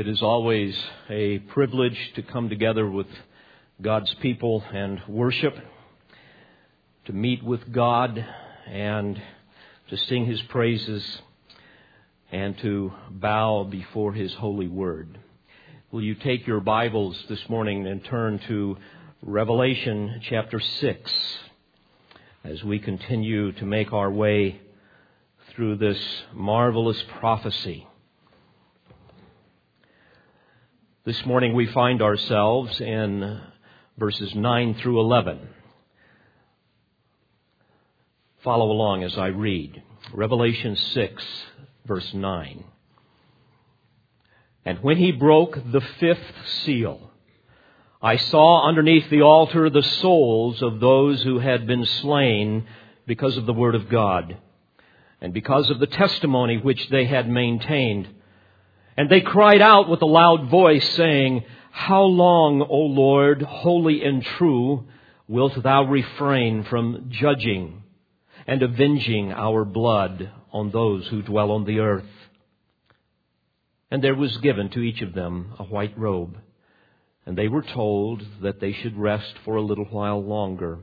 It is always a privilege to come together with God's people and worship, to meet with God and to sing His praises and to bow before His holy word. Will you take your Bibles this morning and turn to Revelation chapter 6 as we continue to make our way through this marvelous prophecy This morning we find ourselves in verses 9 through 11. Follow along as I read. Revelation 6, verse 9. And when he broke the fifth seal, I saw underneath the altar the souls of those who had been slain because of the word of God and because of the testimony which they had maintained. And they cried out with a loud voice, saying, How long, O Lord, holy and true, wilt thou refrain from judging and avenging our blood on those who dwell on the earth? And there was given to each of them a white robe, and they were told that they should rest for a little while longer,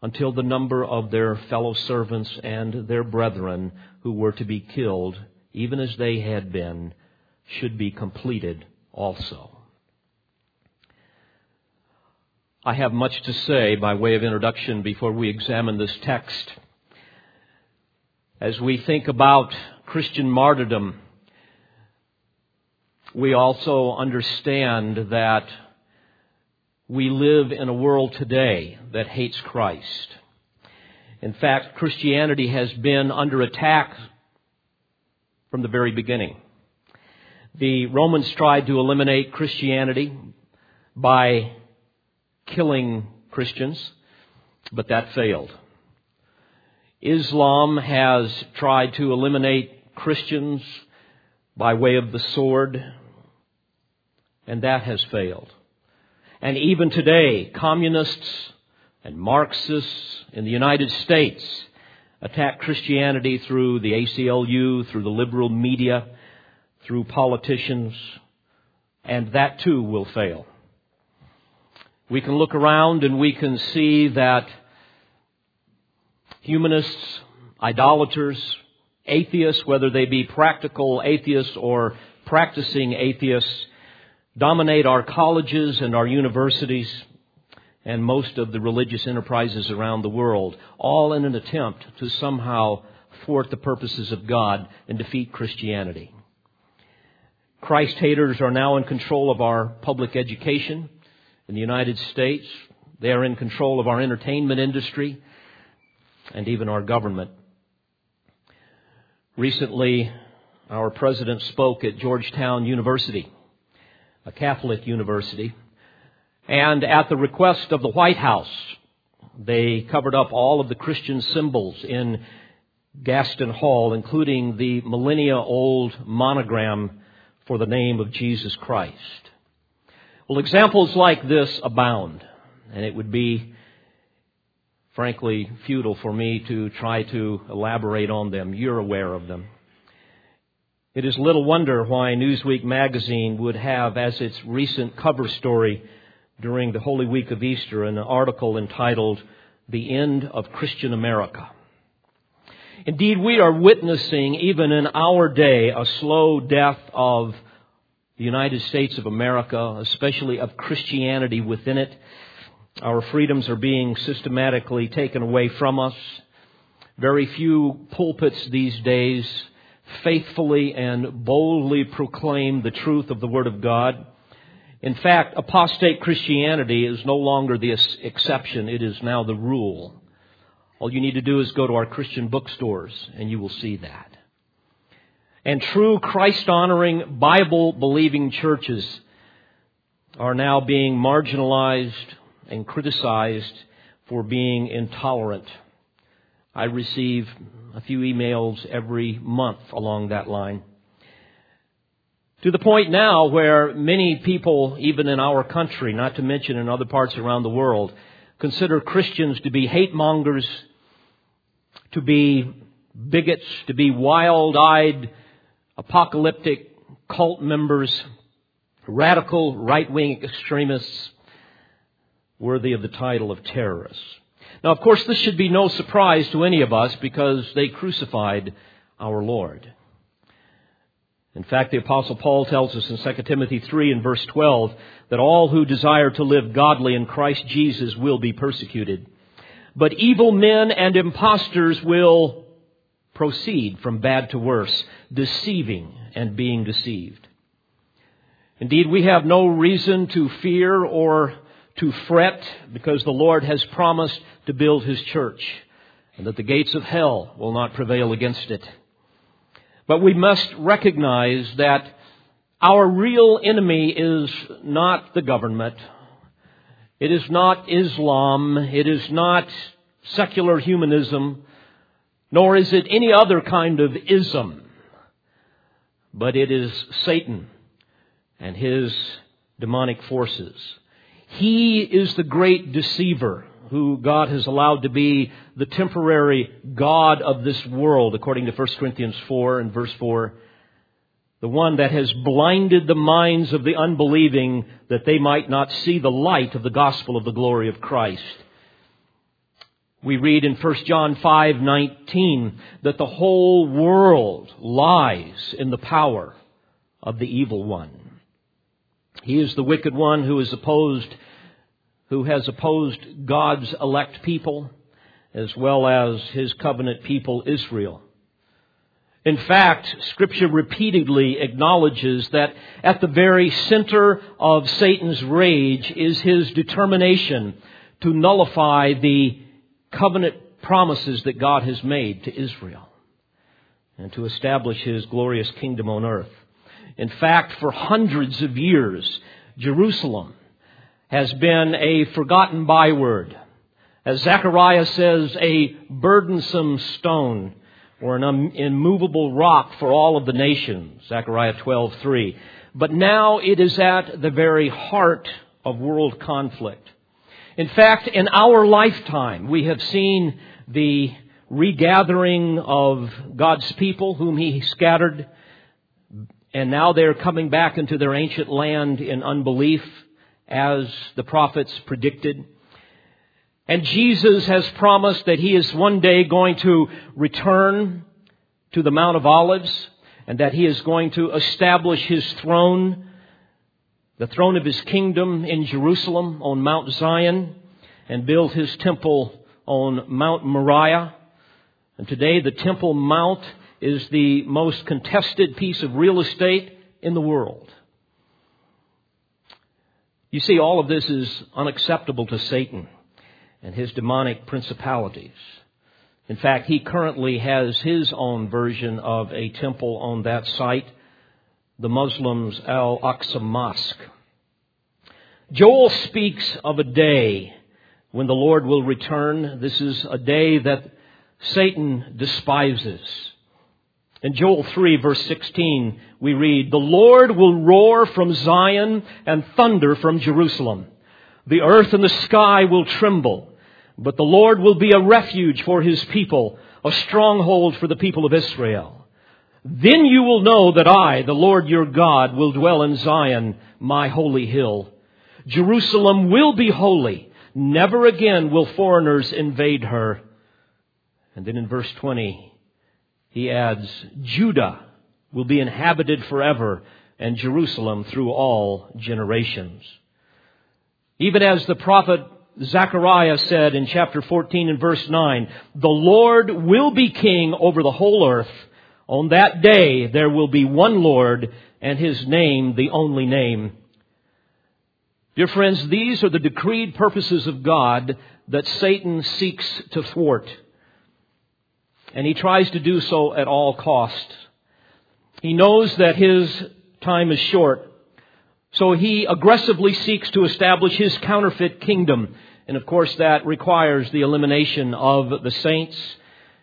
until the number of their fellow servants and their brethren who were to be killed, even as they had been, should be completed also. I have much to say by way of introduction before we examine this text. As we think about Christian martyrdom, we also understand that we live in a world today that hates Christ. In fact, Christianity has been under attack from the very beginning. The Romans tried to eliminate Christianity by killing Christians, but that failed. Islam has tried to eliminate Christians by way of the sword, and that has failed. And even today, communists and Marxists in the United States attack Christianity through the ACLU, through the liberal media, through politicians, and that too will fail. We can look around and we can see that humanists, idolaters, atheists, whether they be practical atheists or practicing atheists, dominate our colleges and our universities and most of the religious enterprises around the world, all in an attempt to somehow thwart the purposes of God and defeat Christianity. Christ haters are now in control of our public education in the United States. They are in control of our entertainment industry and even our government. Recently, our president spoke at Georgetown University, a Catholic university, and at the request of the White House, they covered up all of the Christian symbols in Gaston Hall, including the millennia old monogram for the name of Jesus Christ. Well, examples like this abound, and it would be, frankly, futile for me to try to elaborate on them. You're aware of them. It is little wonder why Newsweek magazine would have as its recent cover story during the Holy Week of Easter an article entitled The End of Christian America. Indeed, we are witnessing, even in our day, a slow death of the United States of America, especially of Christianity within it. Our freedoms are being systematically taken away from us. Very few pulpits these days faithfully and boldly proclaim the truth of the Word of God. In fact, apostate Christianity is no longer the exception, it is now the rule. All you need to do is go to our Christian bookstores and you will see that. And true Christ honoring, Bible believing churches are now being marginalized and criticized for being intolerant. I receive a few emails every month along that line. To the point now where many people, even in our country, not to mention in other parts around the world, consider Christians to be hate mongers to be bigots, to be wild eyed, apocalyptic cult members, radical right wing extremists worthy of the title of terrorists. Now, of course, this should be no surprise to any of us because they crucified our Lord. In fact, the apostle Paul tells us in 2 Timothy 3 and verse 12 that all who desire to live godly in Christ Jesus will be persecuted. But evil men and impostors will proceed from bad to worse, deceiving and being deceived. Indeed, we have no reason to fear or to fret because the Lord has promised to build His church and that the gates of hell will not prevail against it. But we must recognize that our real enemy is not the government. It is not Islam. It is not secular humanism. Nor is it any other kind of ism. But it is Satan and his demonic forces. He is the great deceiver who God has allowed to be the temporary God of this world, according to 1 Corinthians 4 and verse 4. The one that has blinded the minds of the unbelieving that they might not see the light of the gospel of the glory of Christ. We read in 1 John 5:19 that the whole world lies in the power of the evil one. He is the wicked one who is opposed who has opposed God's elect people as well as his covenant people Israel. In fact, scripture repeatedly acknowledges that at the very center of Satan's rage is his determination to nullify the covenant promises that God has made to Israel and to establish his glorious kingdom on earth. In fact, for hundreds of years, Jerusalem has been a forgotten byword. As Zechariah says, a burdensome stone or an immovable rock for all of the nations. Zechariah 12:3. But now it is at the very heart of world conflict. In fact, in our lifetime, we have seen the regathering of God's people whom He scattered, and now they're coming back into their ancient land in unbelief as the prophets predicted. And Jesus has promised that he is one day going to return to the Mount of Olives and that he is going to establish his throne, the throne of his kingdom in Jerusalem on Mount Zion and build his temple on Mount Moriah. And today the Temple Mount is the most contested piece of real estate in the world. You see, all of this is unacceptable to Satan and his demonic principalities. In fact, he currently has his own version of a temple on that site, the Muslims' Al Aqsa Mosque. Joel speaks of a day when the Lord will return. This is a day that Satan despises. In Joel 3 verse 16, we read, The Lord will roar from Zion and thunder from Jerusalem. The earth and the sky will tremble, but the Lord will be a refuge for his people, a stronghold for the people of Israel. Then you will know that I, the Lord your God, will dwell in Zion, my holy hill. Jerusalem will be holy. Never again will foreigners invade her. And then in verse 20, he adds, Judah will be inhabited forever and Jerusalem through all generations. Even as the prophet Zechariah said in chapter 14 and verse 9, the Lord will be king over the whole earth. On that day there will be one Lord and his name the only name. Dear friends, these are the decreed purposes of God that Satan seeks to thwart. And he tries to do so at all costs. He knows that his time is short. So he aggressively seeks to establish his counterfeit kingdom. And of course that requires the elimination of the saints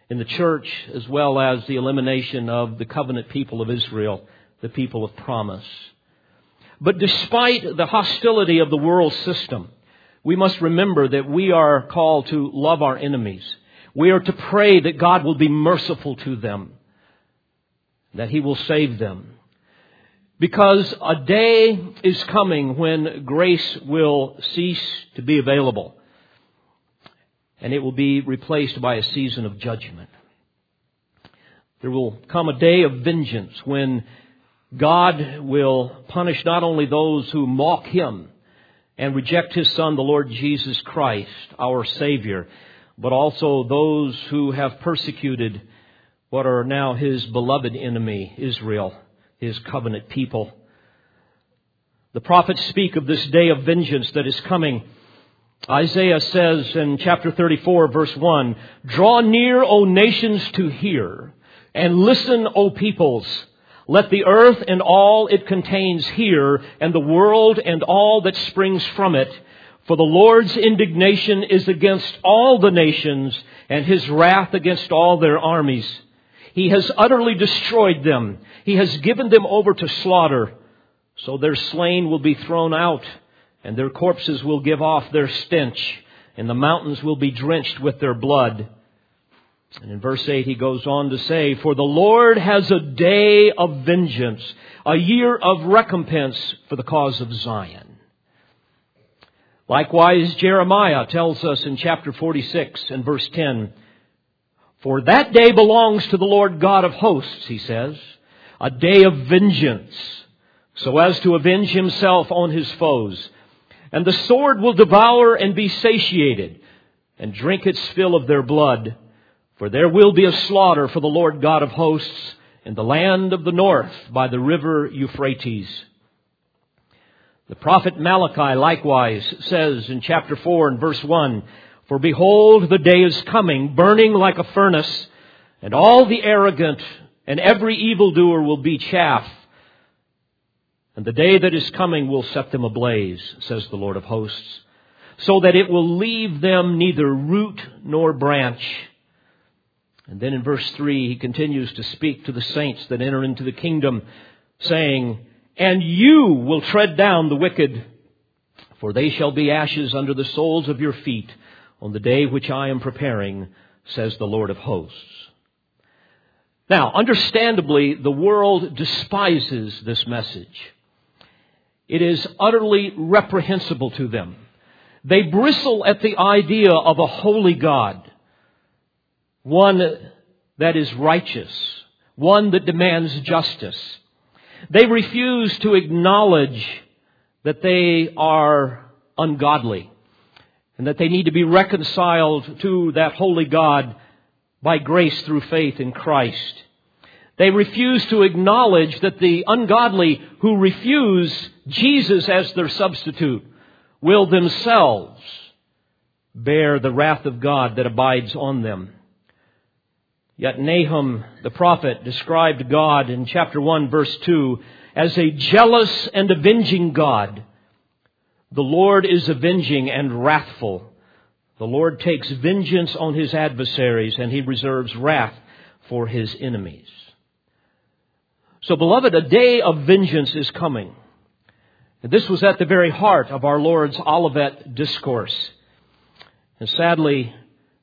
in the church as well as the elimination of the covenant people of Israel, the people of promise. But despite the hostility of the world system, we must remember that we are called to love our enemies we are to pray that God will be merciful to them, that He will save them. Because a day is coming when grace will cease to be available and it will be replaced by a season of judgment. There will come a day of vengeance when God will punish not only those who mock Him and reject His Son, the Lord Jesus Christ, our Savior, but also those who have persecuted what are now His beloved enemy, Israel his covenant people. The prophets speak of this day of vengeance that is coming. Isaiah says in chapter 34 verse 1, Draw near, O nations, to hear, and listen, O peoples. Let the earth and all it contains hear, and the world and all that springs from it. For the Lord's indignation is against all the nations, and his wrath against all their armies. He has utterly destroyed them. He has given them over to slaughter. So their slain will be thrown out, and their corpses will give off their stench, and the mountains will be drenched with their blood. And in verse 8 he goes on to say, For the Lord has a day of vengeance, a year of recompense for the cause of Zion. Likewise, Jeremiah tells us in chapter 46 and verse 10, for that day belongs to the Lord God of hosts, he says, a day of vengeance, so as to avenge himself on his foes. And the sword will devour and be satiated, and drink its fill of their blood. For there will be a slaughter for the Lord God of hosts in the land of the north by the river Euphrates. The prophet Malachi likewise says in chapter 4 and verse 1, for behold, the day is coming, burning like a furnace, and all the arrogant and every evildoer will be chaff. And the day that is coming will set them ablaze, says the Lord of hosts, so that it will leave them neither root nor branch. And then in verse 3, he continues to speak to the saints that enter into the kingdom, saying, And you will tread down the wicked, for they shall be ashes under the soles of your feet on the day which I am preparing, says the Lord of hosts. Now, understandably, the world despises this message. It is utterly reprehensible to them. They bristle at the idea of a holy God, one that is righteous, one that demands justice. They refuse to acknowledge that they are ungodly and that they need to be reconciled to that holy God by grace through faith in Christ. They refuse to acknowledge that the ungodly who refuse Jesus as their substitute will themselves bear the wrath of God that abides on them. Yet Nahum the prophet described God in chapter 1 verse 2 as a jealous and avenging God the Lord is avenging and wrathful. The Lord takes vengeance on his adversaries and he reserves wrath for his enemies. So beloved, a day of vengeance is coming. And this was at the very heart of our Lord's Olivet discourse. And sadly,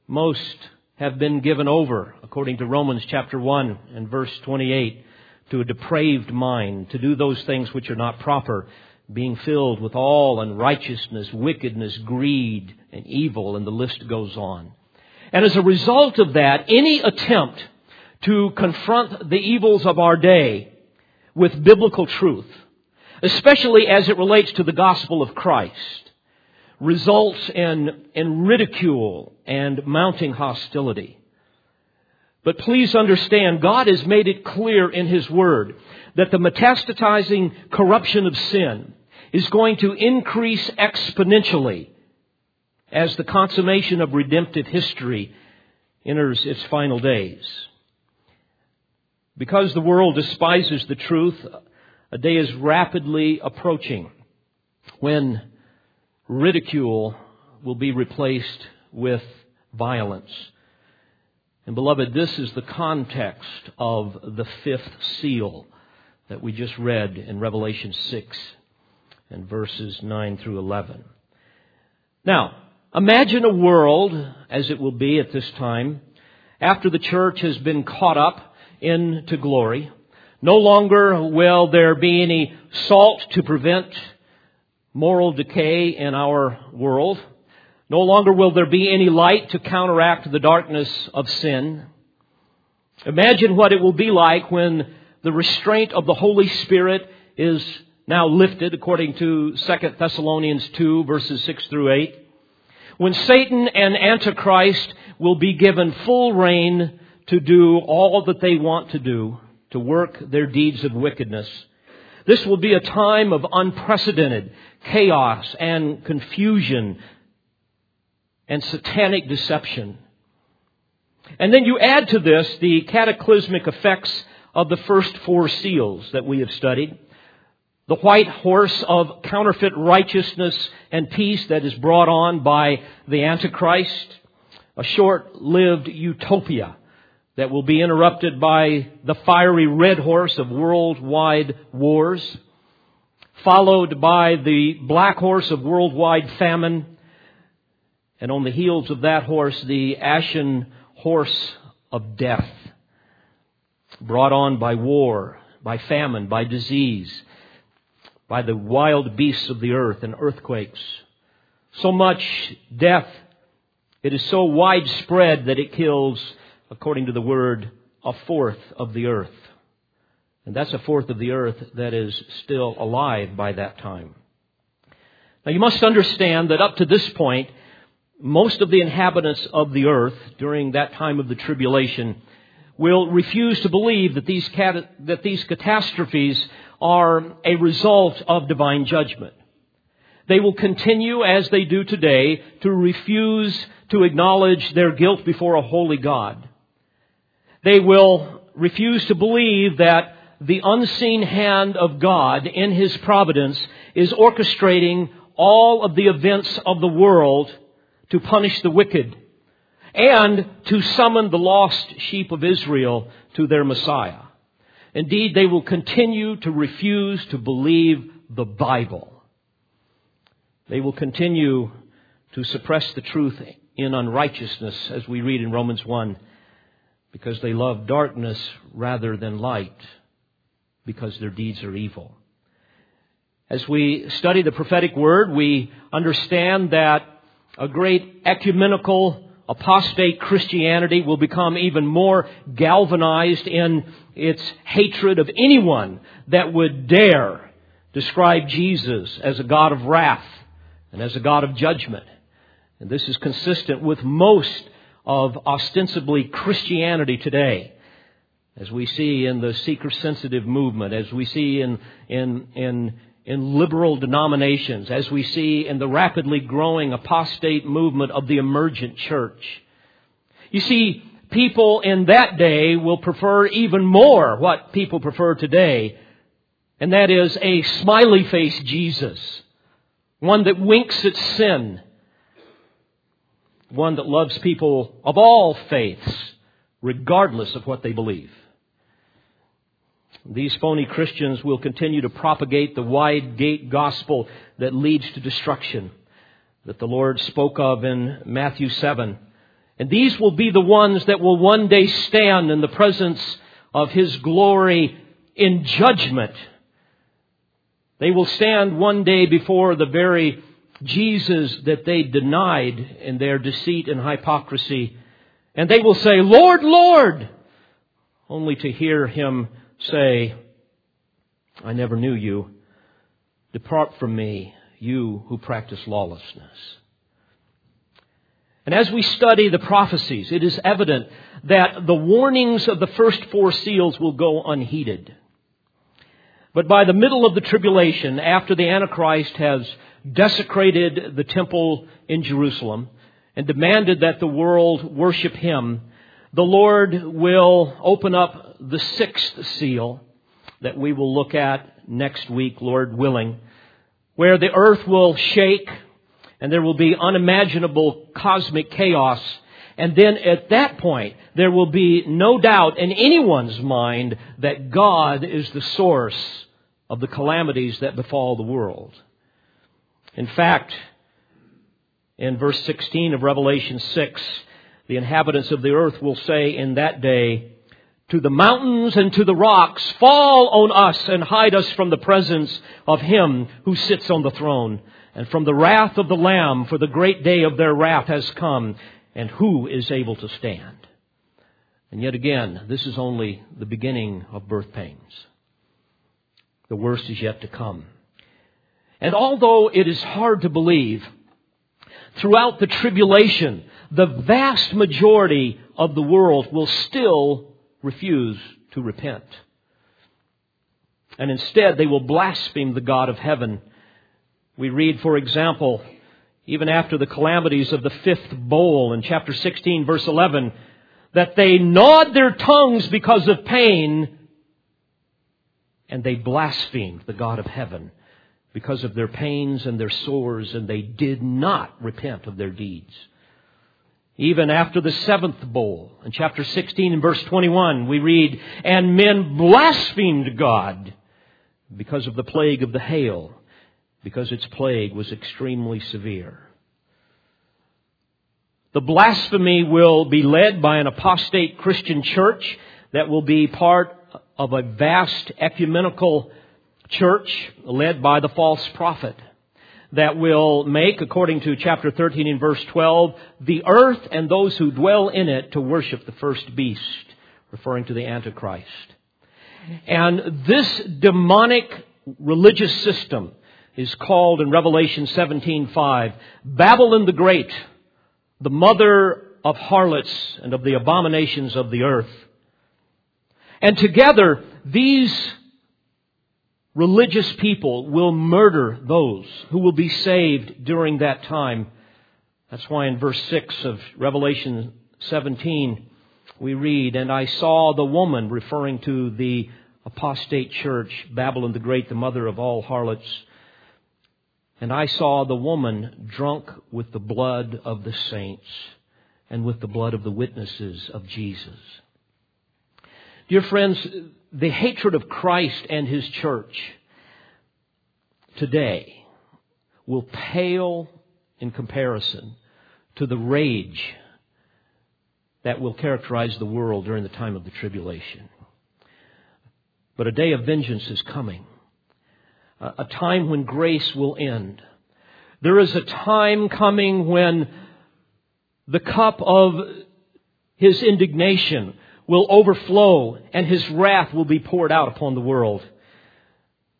most have been given over, according to Romans chapter 1 and verse 28, to a depraved mind, to do those things which are not proper being filled with all unrighteousness, wickedness, greed, and evil, and the list goes on. And as a result of that, any attempt to confront the evils of our day with biblical truth, especially as it relates to the gospel of Christ, results in, in ridicule and mounting hostility. But please understand, God has made it clear in His Word that the metastasizing corruption of sin is going to increase exponentially as the consummation of redemptive history enters its final days. Because the world despises the truth, a day is rapidly approaching when ridicule will be replaced with violence. And beloved, this is the context of the fifth seal that we just read in Revelation 6 and verses 9 through 11. Now, imagine a world as it will be at this time after the church has been caught up into glory. No longer will there be any salt to prevent moral decay in our world. No longer will there be any light to counteract the darkness of sin. Imagine what it will be like when the restraint of the Holy Spirit is now lifted according to 2 Thessalonians 2 verses 6 through 8. When Satan and Antichrist will be given full reign to do all that they want to do, to work their deeds of wickedness. This will be a time of unprecedented chaos and confusion and satanic deception. And then you add to this the cataclysmic effects of the first four seals that we have studied. The white horse of counterfeit righteousness and peace that is brought on by the Antichrist. A short-lived utopia that will be interrupted by the fiery red horse of worldwide wars, followed by the black horse of worldwide famine, and on the heels of that horse, the ashen horse of death, brought on by war, by famine, by disease, by the wild beasts of the earth and earthquakes. So much death, it is so widespread that it kills according to the word, a fourth of the earth. And that's a fourth of the earth that is still alive by that time. Now you must understand that up to this point, most of the inhabitants of the earth during that time of the tribulation will refuse to believe that these, that these catastrophes are a result of divine judgment. They will continue, as they do today, to refuse to acknowledge their guilt before a holy God. They will refuse to believe that the unseen hand of God in His providence is orchestrating all of the events of the world to punish the wicked and to summon the lost sheep of Israel to their Messiah. Indeed, they will continue to refuse to believe the Bible. They will continue to suppress the truth in unrighteousness, as we read in Romans 1 because they love darkness rather than light, because their deeds are evil. As we study the prophetic word, we understand that a great ecumenical apostate Christianity will become even more galvanized in its hatred of anyone that would dare describe Jesus as a God of wrath and as a God of judgment. And this is consistent with most of ostensibly Christianity today, as we see in the seeker sensitive movement, as we see in, in, in, in liberal denominations, as we see in the rapidly growing apostate movement of the emergent church. You see, people in that day will prefer even more what people prefer today, and that is a smiley face Jesus, one that winks at sin one that loves people of all faiths, regardless of what they believe. These phony Christians will continue to propagate the wide gate gospel that leads to destruction that the Lord spoke of in Matthew 7. And these will be the ones that will one day stand in the presence of His glory in judgment. They will stand one day before the very Jesus that they denied in their deceit and hypocrisy. And they will say, Lord, Lord, only to hear him say, I never knew you. Depart from me, you who practice lawlessness. And as we study the prophecies, it is evident that the warnings of the first four seals will go unheeded. But by the middle of the tribulation, after the Antichrist has desecrated the temple in Jerusalem and demanded that the world worship him, the Lord will open up the sixth seal that we will look at next week, Lord willing, where the earth will shake and there will be unimaginable cosmic chaos. And then at that point, there will be no doubt in anyone's mind that God is the source of the calamities that befall the world. In fact, in verse 16 of Revelation 6, the inhabitants of the earth will say in that day, to the mountains and to the rocks, fall on us and hide us from the presence of him who sits on the throne and from the wrath of the Lamb, for the great day of their wrath has come, and who is able to stand? And yet again, this is only the beginning of birth pains. The worst is yet to come. And although it is hard to believe, throughout the tribulation, the vast majority of the world will still refuse to repent. And instead, they will blaspheme the God of heaven. We read, for example, even after the calamities of the fifth bowl in chapter 16, verse 11, that they gnawed their tongues because of pain, and they blasphemed the God of heaven because of their pains and their sores, and they did not repent of their deeds. Even after the seventh bowl, in chapter 16 and verse 21, we read, And men blasphemed God because of the plague of the hail, because its plague was extremely severe. The blasphemy will be led by an apostate Christian church that will be part of a vast ecumenical church led by the false prophet that will make, according to chapter 13 and verse 12, the earth and those who dwell in it to worship the first beast, referring to the Antichrist. And this demonic religious system is called in Revelation 17:5 Babylon the Great the mother of harlots and of the abominations of the earth. And together, these religious people will murder those who will be saved during that time. That's why in verse 6 of Revelation 17, we read, And I saw the woman, referring to the apostate church, Babylon the Great, the mother of all harlots, and I saw the woman drunk with the blood of the saints and with the blood of the witnesses of Jesus. Dear friends, the hatred of Christ and His church today will pale in comparison to the rage that will characterize the world during the time of the tribulation. But a day of vengeance is coming a time when grace will end. There is a time coming when the cup of his indignation will overflow and his wrath will be poured out upon the world.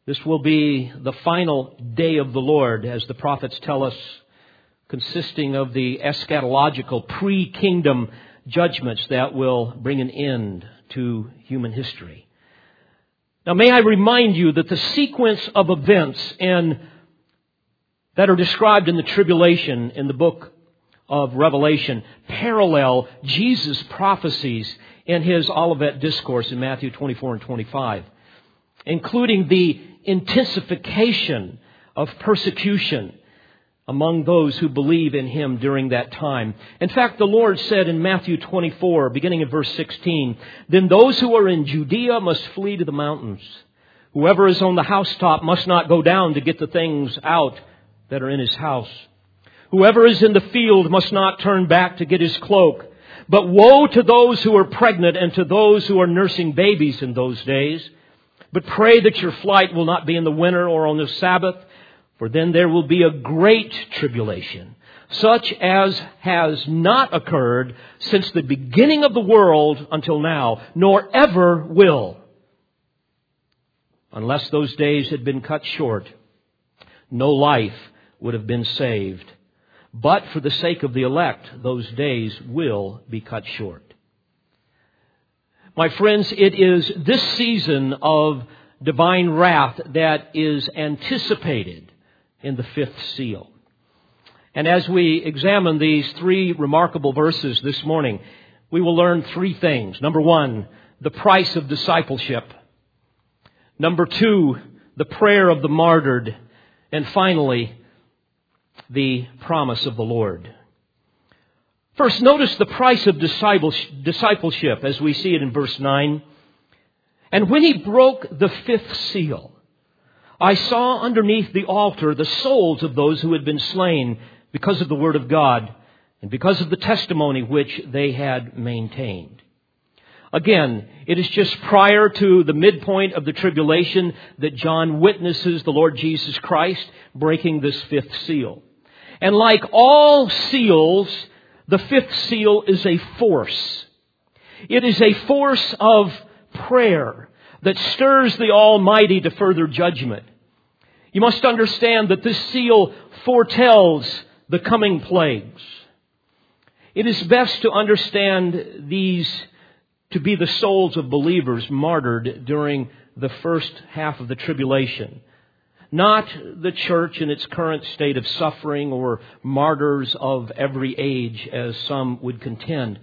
This will be the final day of the Lord, as the prophets tell us, consisting of the eschatological pre-kingdom judgments that will bring an end to human history. Now, may I remind you that the sequence of events in, that are described in the tribulation in the book of Revelation parallel Jesus' prophecies in his Olivet Discourse in Matthew 24 and 25, including the intensification of persecution among those who believe in him during that time. In fact, the Lord said in Matthew 24, beginning in verse 16, Then those who are in Judea must flee to the mountains. Whoever is on the housetop must not go down to get the things out that are in his house. Whoever is in the field must not turn back to get his cloak. But woe to those who are pregnant and to those who are nursing babies in those days. But pray that your flight will not be in the winter or on the Sabbath for then there will be a great tribulation, such as has not occurred since the beginning of the world until now, nor ever will. Unless those days had been cut short, no life would have been saved. But for the sake of the elect, those days will be cut short. My friends, it is this season of divine wrath that is anticipated in the fifth seal. And as we examine these three remarkable verses this morning, we will learn three things. Number one, the price of discipleship. Number two, the prayer of the martyred. And finally, the promise of the Lord. First, notice the price of discipleship as we see it in verse 9. And when he broke the fifth seal, I saw underneath the altar the souls of those who had been slain because of the Word of God and because of the testimony which they had maintained. Again, it is just prior to the midpoint of the tribulation that John witnesses the Lord Jesus Christ breaking this fifth seal. And like all seals, the fifth seal is a force. It is a force of prayer that stirs the Almighty to further judgment. You must understand that this seal foretells the coming plagues. It is best to understand these to be the souls of believers martyred during the first half of the tribulation. Not the church in its current state of suffering or martyrs of every age, as some would contend.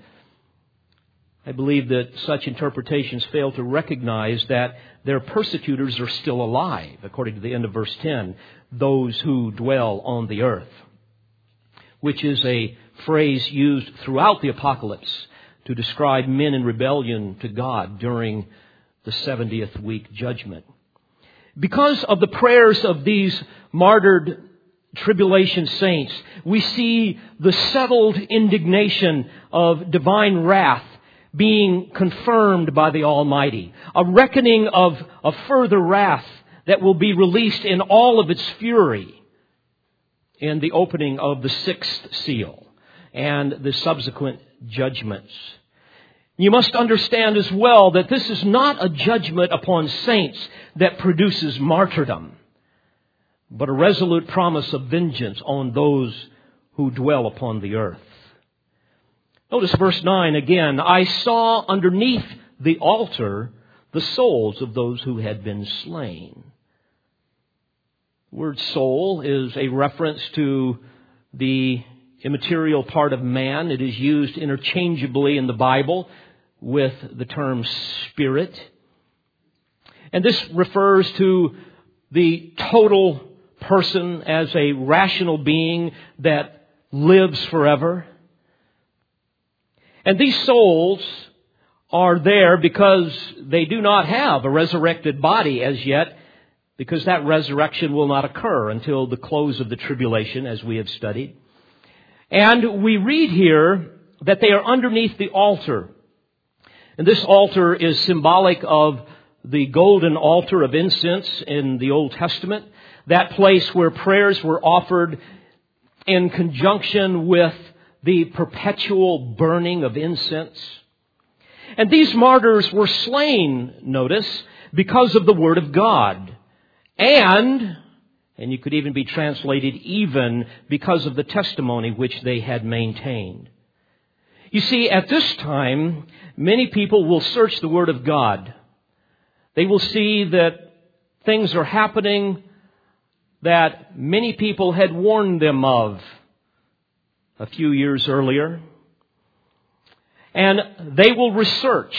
I believe that such interpretations fail to recognize that their persecutors are still alive, according to the end of verse 10, those who dwell on the earth, which is a phrase used throughout the apocalypse to describe men in rebellion to God during the 70th week judgment. Because of the prayers of these martyred tribulation saints, we see the settled indignation of divine wrath being confirmed by the Almighty. A reckoning of a further wrath that will be released in all of its fury in the opening of the sixth seal and the subsequent judgments. You must understand as well that this is not a judgment upon saints that produces martyrdom, but a resolute promise of vengeance on those who dwell upon the earth. Notice verse 9 again. I saw underneath the altar the souls of those who had been slain. The word soul is a reference to the immaterial part of man. It is used interchangeably in the Bible with the term spirit. And this refers to the total person as a rational being that lives forever. And these souls are there because they do not have a resurrected body as yet, because that resurrection will not occur until the close of the tribulation, as we have studied. And we read here that they are underneath the altar. And this altar is symbolic of the golden altar of incense in the Old Testament, that place where prayers were offered in conjunction with the perpetual burning of incense. And these martyrs were slain, notice, because of the Word of God. And, and you could even be translated even because of the testimony which they had maintained. You see, at this time, many people will search the Word of God. They will see that things are happening that many people had warned them of a few years earlier. And they will research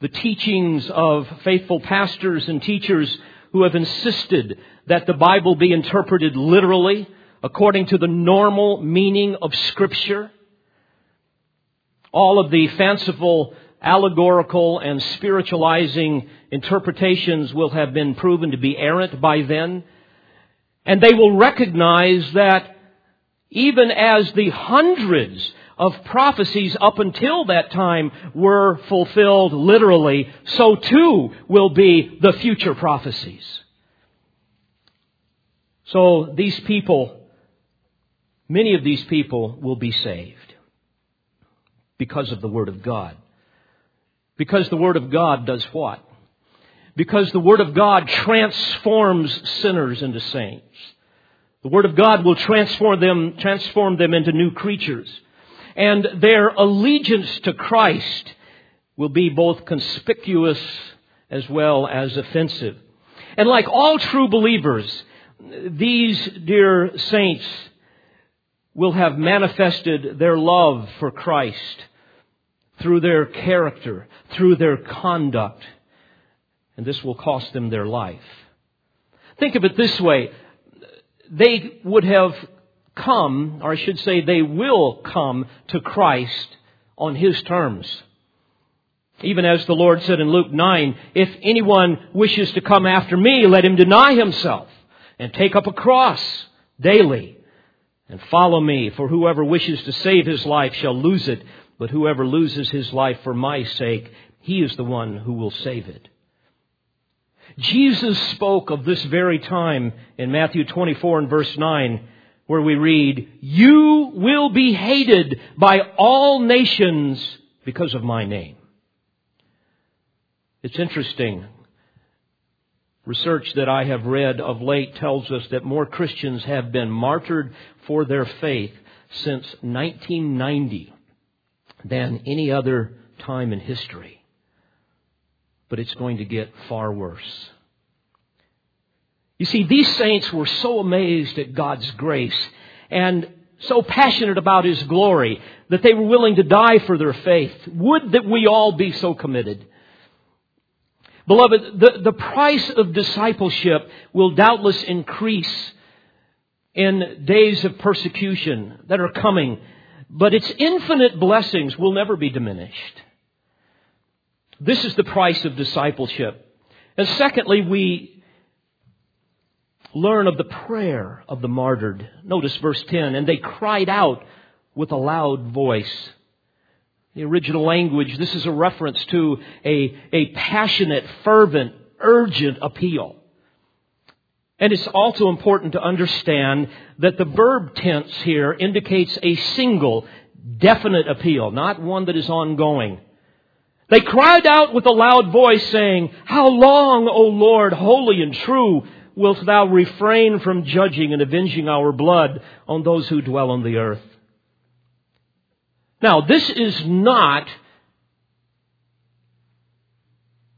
the teachings of faithful pastors and teachers who have insisted that the Bible be interpreted literally according to the normal meaning of Scripture all of the fanciful, allegorical, and spiritualizing interpretations will have been proven to be errant by then. And they will recognize that even as the hundreds of prophecies up until that time were fulfilled literally, so too will be the future prophecies. So these people, many of these people will be saved because of the Word of God. Because the Word of God does what? Because the Word of God transforms sinners into saints. The Word of God will transform them, transform them into new creatures. And their allegiance to Christ will be both conspicuous as well as offensive. And like all true believers, these dear saints will have manifested their love for Christ through their character, through their conduct, and this will cost them their life. Think of it this way. They would have come, or I should say they will come to Christ on His terms. Even as the Lord said in Luke 9, if anyone wishes to come after me, let him deny himself and take up a cross daily and follow me, for whoever wishes to save his life shall lose it, but whoever loses his life for my sake, he is the one who will save it. Jesus spoke of this very time in Matthew 24 and verse 9, where we read, You will be hated by all nations because of my name. It's interesting. Research that I have read of late tells us that more Christians have been martyred for their faith since 1990 than any other time in history but it's going to get far worse. You see, these saints were so amazed at God's grace and so passionate about His glory that they were willing to die for their faith. Would that we all be so committed. Beloved, the, the price of discipleship will doubtless increase in days of persecution that are coming, but its infinite blessings will never be diminished. This is the price of discipleship. And secondly, we learn of the prayer of the martyred. Notice verse 10. And they cried out with a loud voice. The original language, this is a reference to a, a passionate, fervent, urgent appeal. And it's also important to understand that the verb tense here indicates a single, definite appeal, not one that is ongoing. They cried out with a loud voice saying, How long, O Lord, holy and true, wilt thou refrain from judging and avenging our blood on those who dwell on the earth? Now, this is not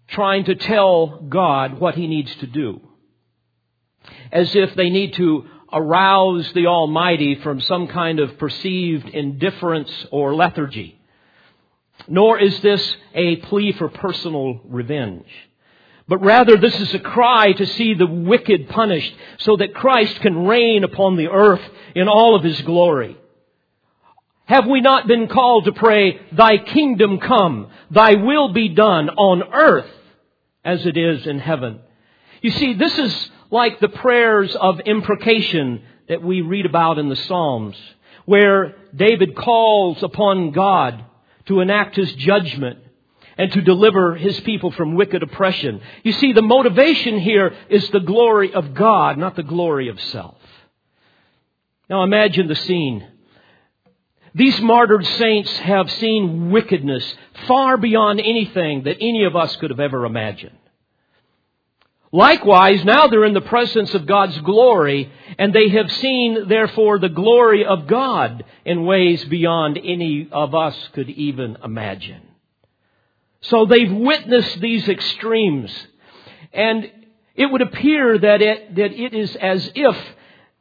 trying to tell God what he needs to do. As if they need to arouse the Almighty from some kind of perceived indifference or lethargy. Nor is this a plea for personal revenge. But rather, this is a cry to see the wicked punished so that Christ can reign upon the earth in all of His glory. Have we not been called to pray, Thy kingdom come, Thy will be done on earth as it is in heaven? You see, this is like the prayers of imprecation that we read about in the Psalms, where David calls upon God to enact his judgment and to deliver his people from wicked oppression. You see, the motivation here is the glory of God, not the glory of self. Now imagine the scene. These martyred saints have seen wickedness far beyond anything that any of us could have ever imagined. Likewise, now they're in the presence of God's glory, and they have seen, therefore, the glory of God in ways beyond any of us could even imagine. So they've witnessed these extremes, and it would appear that it, that it is as if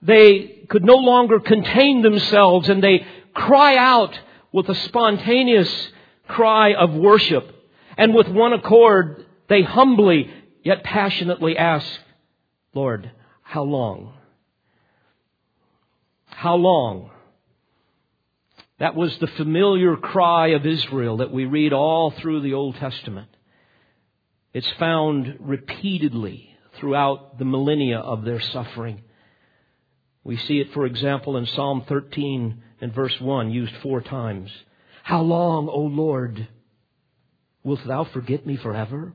they could no longer contain themselves and they cry out with a spontaneous cry of worship. And with one accord, they humbly yet passionately ask, Lord, how long? How long? That was the familiar cry of Israel that we read all through the Old Testament. It's found repeatedly throughout the millennia of their suffering. We see it, for example, in Psalm 13 and verse 1, used four times. How long, O Lord, wilt thou forget me forever?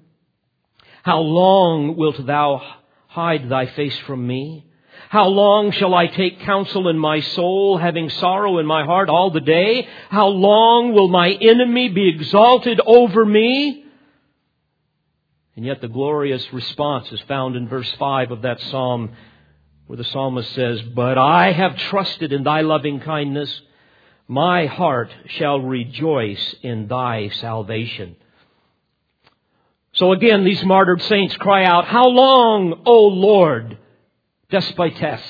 How long wilt thou hide thy face from me? How long shall I take counsel in my soul, having sorrow in my heart all the day? How long will my enemy be exalted over me? And yet the glorious response is found in verse 5 of that psalm where the psalmist says, But I have trusted in thy loving kindness. My heart shall rejoice in thy salvation. So again, these martyred saints cry out, How long, O Lord? Despotes.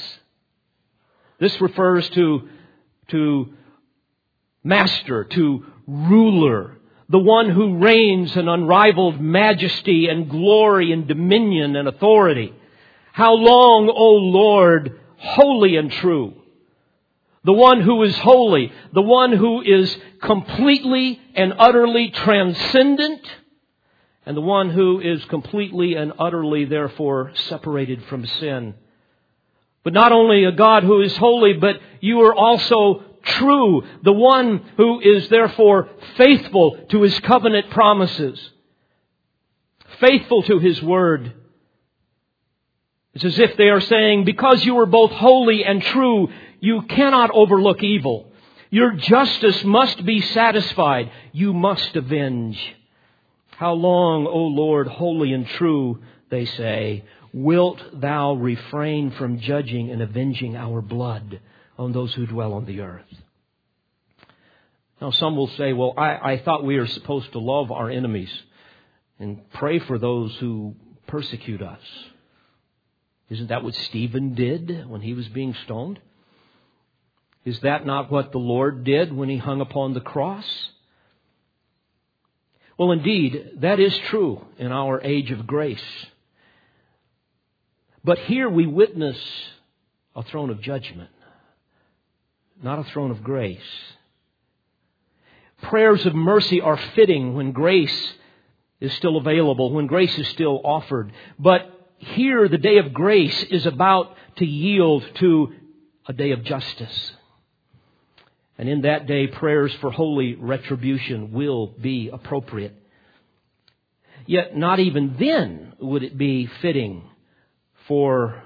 This refers to, to master, to ruler, the one who reigns in unrivaled majesty and glory and dominion and authority. How long, O Lord, holy and true? The one who is holy, the one who is completely and utterly transcendent, and the one who is completely and utterly, therefore, separated from sin. But not only a God who is holy, but you are also true, the one who is therefore faithful to his covenant promises, faithful to his word. It's as if they are saying, because you are both holy and true, you cannot overlook evil. Your justice must be satisfied. You must avenge. How long, O Lord, holy and true, they say, wilt thou refrain from judging and avenging our blood on those who dwell on the earth? Now, some will say, well, I, I thought we are supposed to love our enemies and pray for those who persecute us. Isn't that what Stephen did when he was being stoned? Is that not what the Lord did when he hung upon the cross? Well, indeed, that is true in our age of grace. But here we witness a throne of judgment, not a throne of grace. Prayers of mercy are fitting when grace is still available, when grace is still offered. But here, the day of grace is about to yield to a day of justice. And in that day, prayers for holy retribution will be appropriate. Yet, not even then would it be fitting for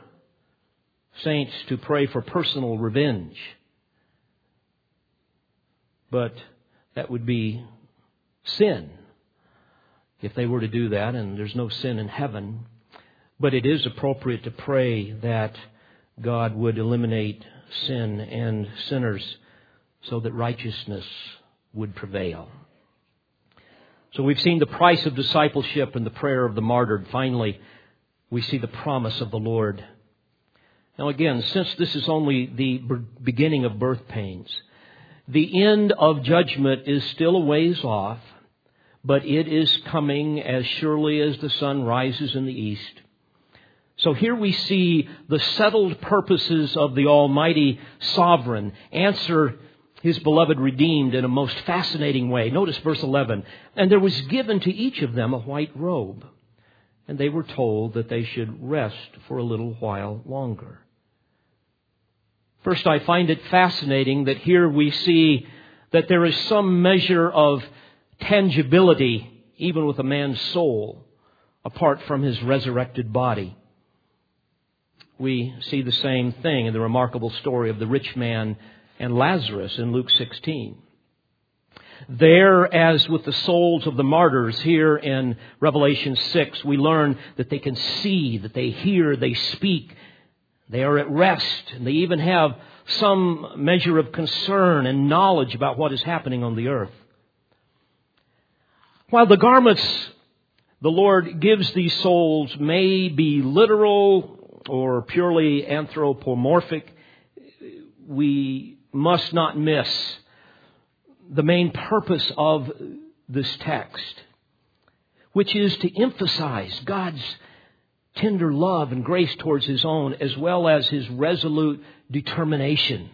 saints to pray for personal revenge. But that would be sin if they were to do that, and there's no sin in heaven. But it is appropriate to pray that God would eliminate sin and sinners so that righteousness would prevail. So we've seen the price of discipleship and the prayer of the martyred. Finally, we see the promise of the Lord. Now again, since this is only the beginning of birth pains, the end of judgment is still a ways off, but it is coming as surely as the sun rises in the east. So here we see the settled purposes of the Almighty Sovereign answer his beloved redeemed in a most fascinating way. Notice verse 11. And there was given to each of them a white robe, and they were told that they should rest for a little while longer. First, I find it fascinating that here we see that there is some measure of tangibility even with a man's soul apart from his resurrected body. We see the same thing in the remarkable story of the rich man and Lazarus in Luke 16. There, as with the souls of the martyrs here in Revelation 6, we learn that they can see, that they hear, they speak, they are at rest, and they even have some measure of concern and knowledge about what is happening on the earth. While the garments the Lord gives these souls may be literal or purely anthropomorphic, we must not miss the main purpose of this text, which is to emphasize God's tender love and grace towards His own, as well as His resolute determination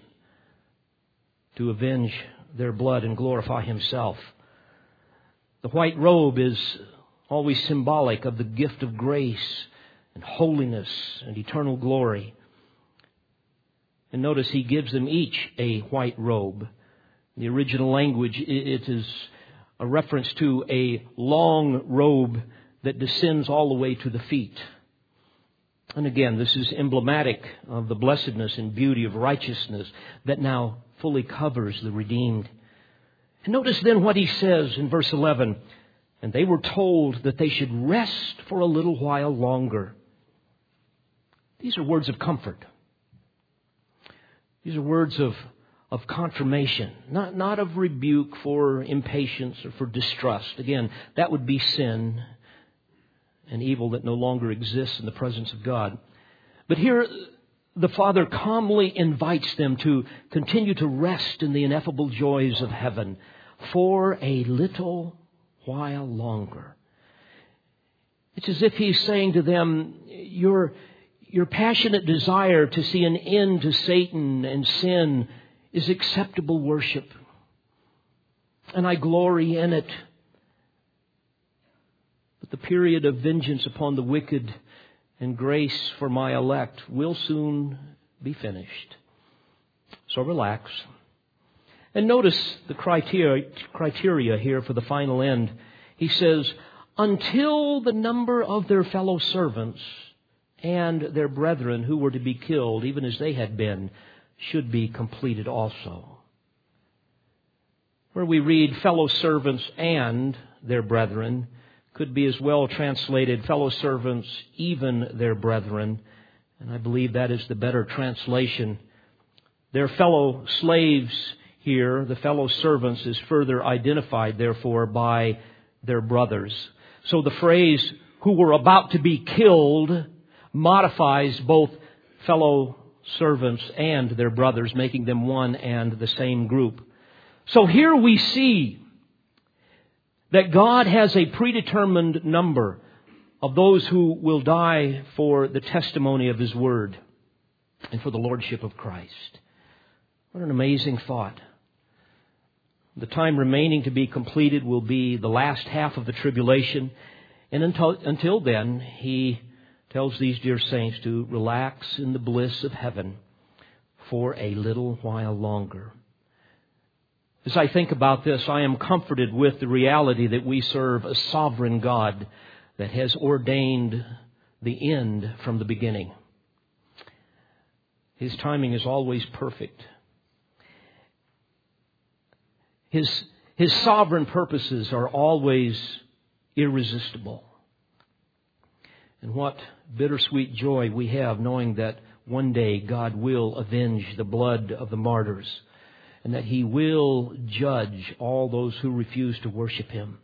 to avenge their blood and glorify Himself. The white robe is always symbolic of the gift of grace and holiness and eternal glory. And notice he gives them each a white robe. In the original language, it is a reference to a long robe that descends all the way to the feet. And again, this is emblematic of the blessedness and beauty of righteousness that now fully covers the redeemed. And notice then what he says in verse 11. And they were told that they should rest for a little while longer. These are words of comfort. These are words of, of confirmation, not, not of rebuke for impatience or for distrust. Again, that would be sin and evil that no longer exists in the presence of God. But here, the Father calmly invites them to continue to rest in the ineffable joys of heaven for a little while longer. It's as if He's saying to them, You're your passionate desire to see an end to Satan and sin is acceptable worship. And I glory in it. But the period of vengeance upon the wicked and grace for my elect will soon be finished. So relax. And notice the criteria, criteria here for the final end. He says, until the number of their fellow servants and their brethren who were to be killed, even as they had been, should be completed also. Where we read fellow servants and their brethren could be as well translated fellow servants, even their brethren. And I believe that is the better translation. Their fellow slaves here, the fellow servants, is further identified, therefore, by their brothers. So the phrase, who were about to be killed, modifies both fellow servants and their brothers, making them one and the same group. So here we see that God has a predetermined number of those who will die for the testimony of His Word and for the Lordship of Christ. What an amazing thought. The time remaining to be completed will be the last half of the tribulation. And until, until then, he tells these dear saints to relax in the bliss of heaven for a little while longer. As I think about this, I am comforted with the reality that we serve a sovereign God that has ordained the end from the beginning. His timing is always perfect. His, his sovereign purposes are always irresistible. And what bittersweet joy we have knowing that one day God will avenge the blood of the martyrs and that He will judge all those who refuse to worship Him.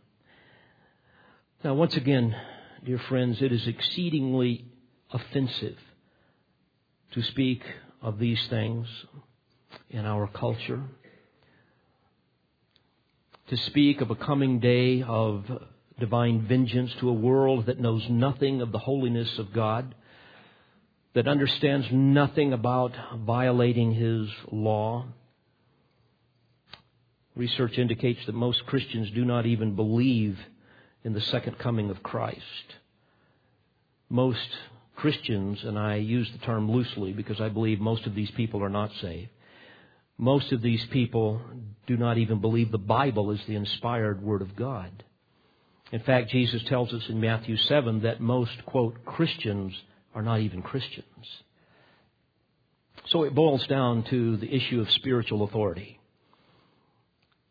Now, once again, dear friends, it is exceedingly offensive to speak of these things in our culture to speak of a coming day of divine vengeance to a world that knows nothing of the holiness of God, that understands nothing about violating His law. Research indicates that most Christians do not even believe in the second coming of Christ. Most Christians, and I use the term loosely because I believe most of these people are not saved, most of these people do not even believe the Bible is the inspired Word of God. In fact, Jesus tells us in Matthew 7 that most, quote, Christians are not even Christians. So it boils down to the issue of spiritual authority.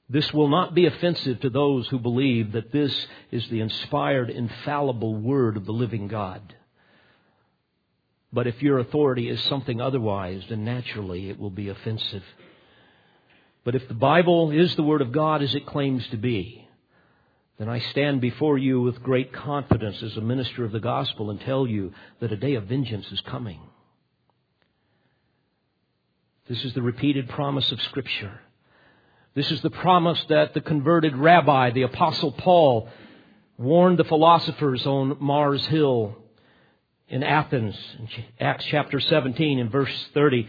This will not be offensive to those who believe that this is the inspired, infallible Word of the living God. But if your authority is something otherwise, then naturally it will be offensive. But if the Bible is the Word of God as it claims to be, then I stand before you with great confidence as a minister of the gospel and tell you that a day of vengeance is coming. This is the repeated promise of Scripture. This is the promise that the converted rabbi, the Apostle Paul, warned the philosophers on Mars Hill in Athens, in Acts chapter 17 and verse 30.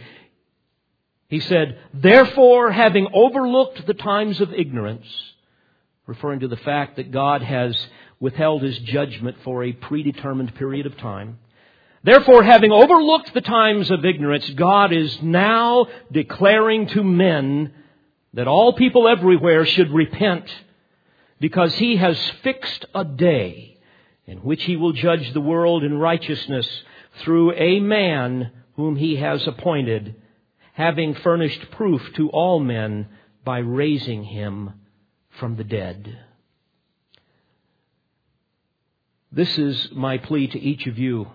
He said, Therefore, having overlooked the times of ignorance, referring to the fact that God has withheld his judgment for a predetermined period of time, Therefore, having overlooked the times of ignorance, God is now declaring to men that all people everywhere should repent because he has fixed a day in which he will judge the world in righteousness through a man whom he has appointed having furnished proof to all men by raising him from the dead. This is my plea to each of you.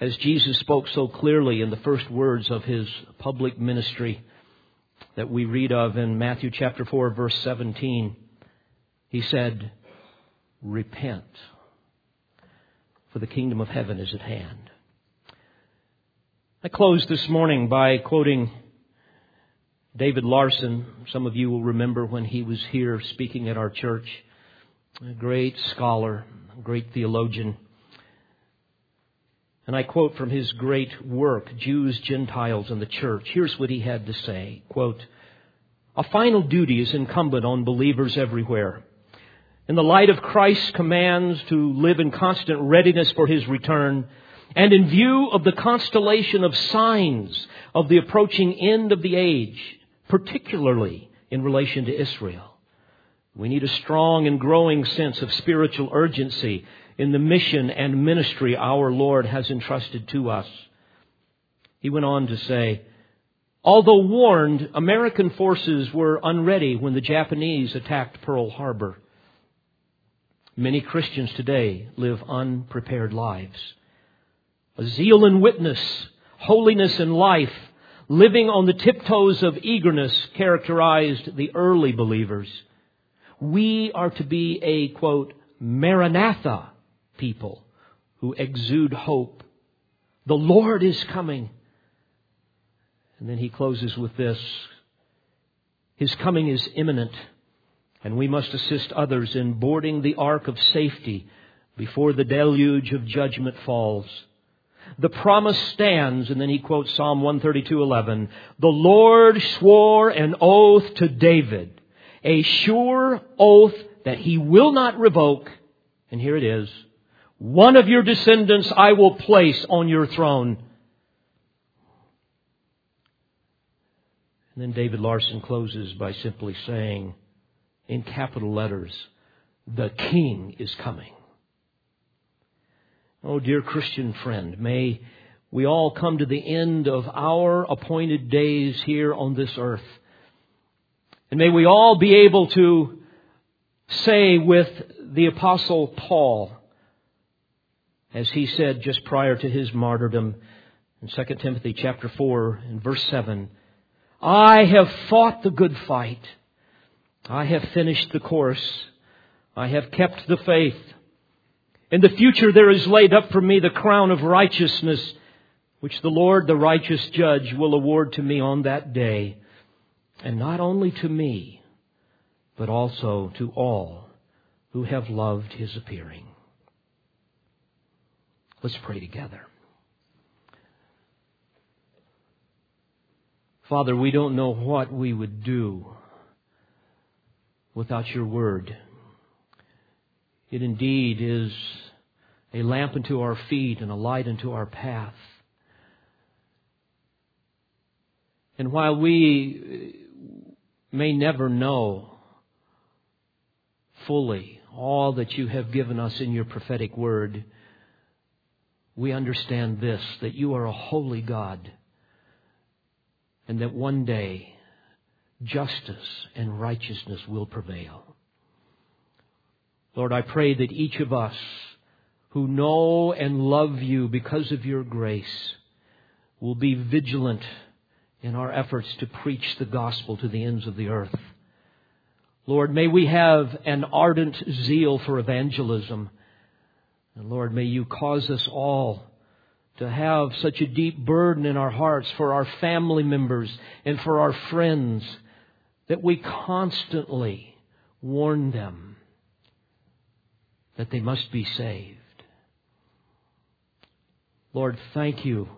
As Jesus spoke so clearly in the first words of his public ministry that we read of in Matthew chapter 4 verse 17, he said, Repent, for the kingdom of heaven is at hand. I close this morning by quoting David Larsen. Some of you will remember when he was here speaking at our church. A great scholar, a great theologian. And I quote from his great work, Jews, Gentiles, and the Church. Here's what he had to say. Quote, A final duty is incumbent on believers everywhere. In the light of Christ's commands to live in constant readiness for his return, and in view of the constellation of signs of the approaching end of the age, particularly in relation to Israel. We need a strong and growing sense of spiritual urgency in the mission and ministry our Lord has entrusted to us. He went on to say, Although warned, American forces were unready when the Japanese attacked Pearl Harbor. Many Christians today live unprepared lives. A zeal and witness, holiness in life, living on the tiptoes of eagerness characterized the early believers. We are to be a, quote, Maranatha people who exude hope. The Lord is coming. And then he closes with this His coming is imminent, and we must assist others in boarding the ark of safety before the deluge of judgment falls. The promise stands, and then he quotes Psalm 132:11. The Lord swore an oath to David, a sure oath that he will not revoke. And here it is. One of your descendants I will place on your throne. And then David Larsen closes by simply saying, in capital letters, the King is coming. Oh, dear Christian friend, may we all come to the end of our appointed days here on this earth. And may we all be able to say with the apostle Paul, as he said just prior to his martyrdom in 2 Timothy chapter 4 and verse 7, I have fought the good fight. I have finished the course. I have kept the faith. In the future there is laid up for me the crown of righteousness, which the Lord, the righteous judge, will award to me on that day. And not only to me, but also to all who have loved his appearing. Let's pray together. Father, we don't know what we would do without your word. It indeed is a lamp unto our feet and a light unto our path. And while we may never know fully all that you have given us in your prophetic word, we understand this that you are a holy God and that one day justice and righteousness will prevail. Lord, I pray that each of us who know and love you because of your grace will be vigilant in our efforts to preach the gospel to the ends of the earth. Lord, may we have an ardent zeal for evangelism and Lord, may you cause us all to have such a deep burden in our hearts for our family members and for our friends that we constantly warn them that they must be saved. Lord, thank you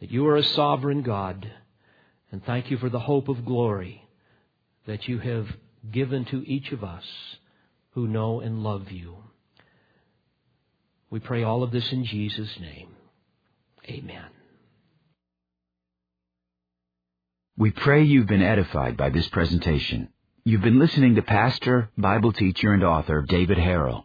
that you are a sovereign God, and thank you for the hope of glory that you have given to each of us who know and love you. We pray all of this in Jesus' name. Amen. We pray you've been edified by this presentation. You've been listening to Pastor, Bible teacher, and author David Harrell.